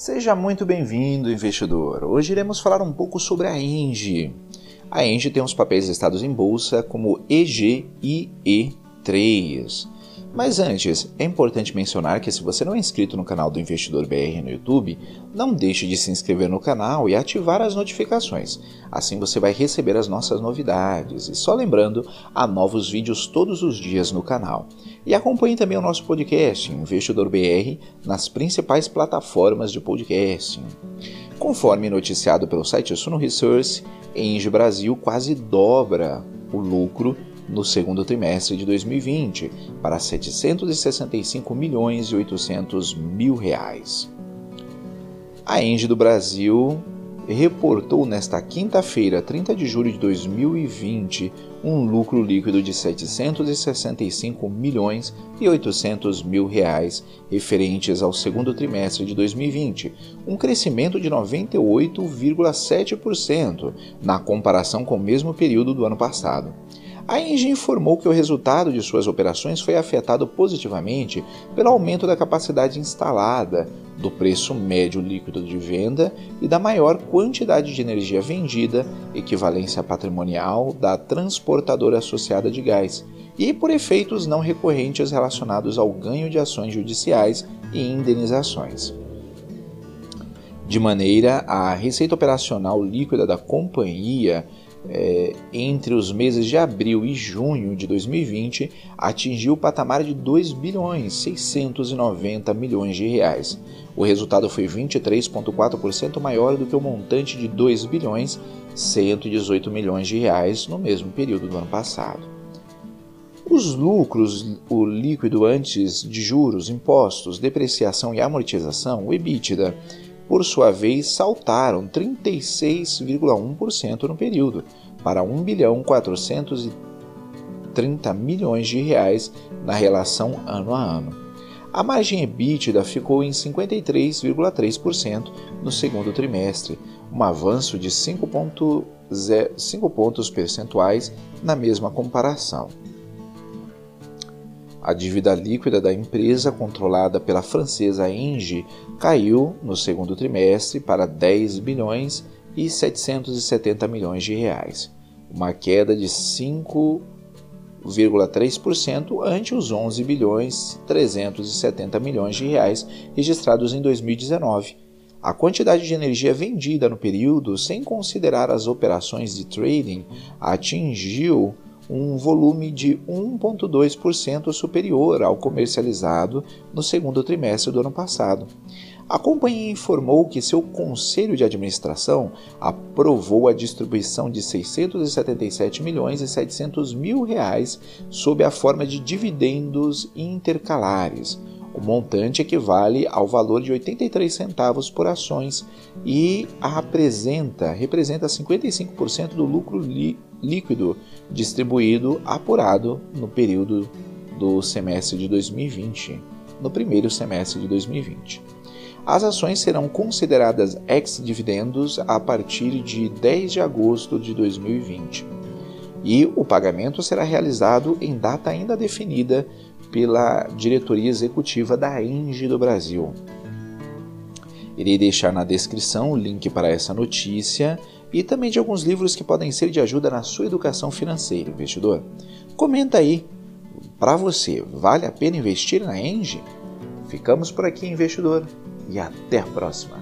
Seja muito bem-vindo, investidor. Hoje iremos falar um pouco sobre a Engie. A Engie tem os papéis listados em bolsa como EG e E3. Mas antes, é importante mencionar que se você não é inscrito no canal do Investidor BR no YouTube, não deixe de se inscrever no canal e ativar as notificações. Assim você vai receber as nossas novidades. E só lembrando, há novos vídeos todos os dias no canal. E acompanhe também o nosso podcast, Investidor BR, nas principais plataformas de podcasting. Conforme noticiado pelo site Suno Research, Engie Brasil quase dobra o lucro no segundo trimestre de 2020 para 765 milhões e 800 mil reais. A Engie do Brasil reportou nesta quinta-feira, 30 de julho de 2020, um lucro líquido de 765 milhões e 800 mil reais referentes ao segundo trimestre de 2020, um crescimento de 98,7% na comparação com o mesmo período do ano passado. A Engie informou que o resultado de suas operações foi afetado positivamente pelo aumento da capacidade instalada, do preço médio líquido de venda e da maior quantidade de energia vendida, equivalência patrimonial da transportadora associada de gás, e por efeitos não recorrentes relacionados ao ganho de ações judiciais e indenizações. De maneira, a receita operacional líquida da companhia é, entre os meses de abril e junho de 2020 atingiu o patamar de 2 bilhões 690 milhões de reais. O resultado foi 23,4% maior do que o montante de 2 bilhões 118 milhões de reais no mesmo período do ano passado. Os lucros, o líquido antes de juros, impostos, depreciação e amortização, o EBITDA, por sua vez, saltaram 36,1% no período, para 1 bilhão 430 milhões de reais na relação ano a ano. A margem EBITDA ficou em 53,3% no segundo trimestre, um avanço de 5, pontos percentuais na mesma comparação. A dívida líquida da empresa, controlada pela francesa Engie, caiu no segundo trimestre para 10 bilhões e 770 milhões de reais, uma queda de 5,3% ante os 11 bilhões 370 milhões de reais registrados em 2019. A quantidade de energia vendida no período, sem considerar as operações de trading, atingiu um volume de 1,2% superior ao comercializado no segundo trimestre do ano passado. A companhia informou que seu conselho de administração aprovou a distribuição de 677 milhões e 700 mil reais sob a forma de dividendos intercalares. O montante equivale ao valor de 83 centavos por ações e apresenta, representa 55% do lucro líquido distribuído apurado no período do semestre de 2020, no primeiro semestre de 2020. As ações serão consideradas ex-dividendos a partir de 10 de agosto de 2020 e o pagamento será realizado em data ainda definida pela diretoria executiva da Engie do Brasil. Irei deixar na descrição o link para essa notícia e também de alguns livros que podem ser de ajuda na sua educação financeira, investidor. Comenta aí, para você, vale a pena investir na Engie? Ficamos por aqui, investidor, e até a próxima.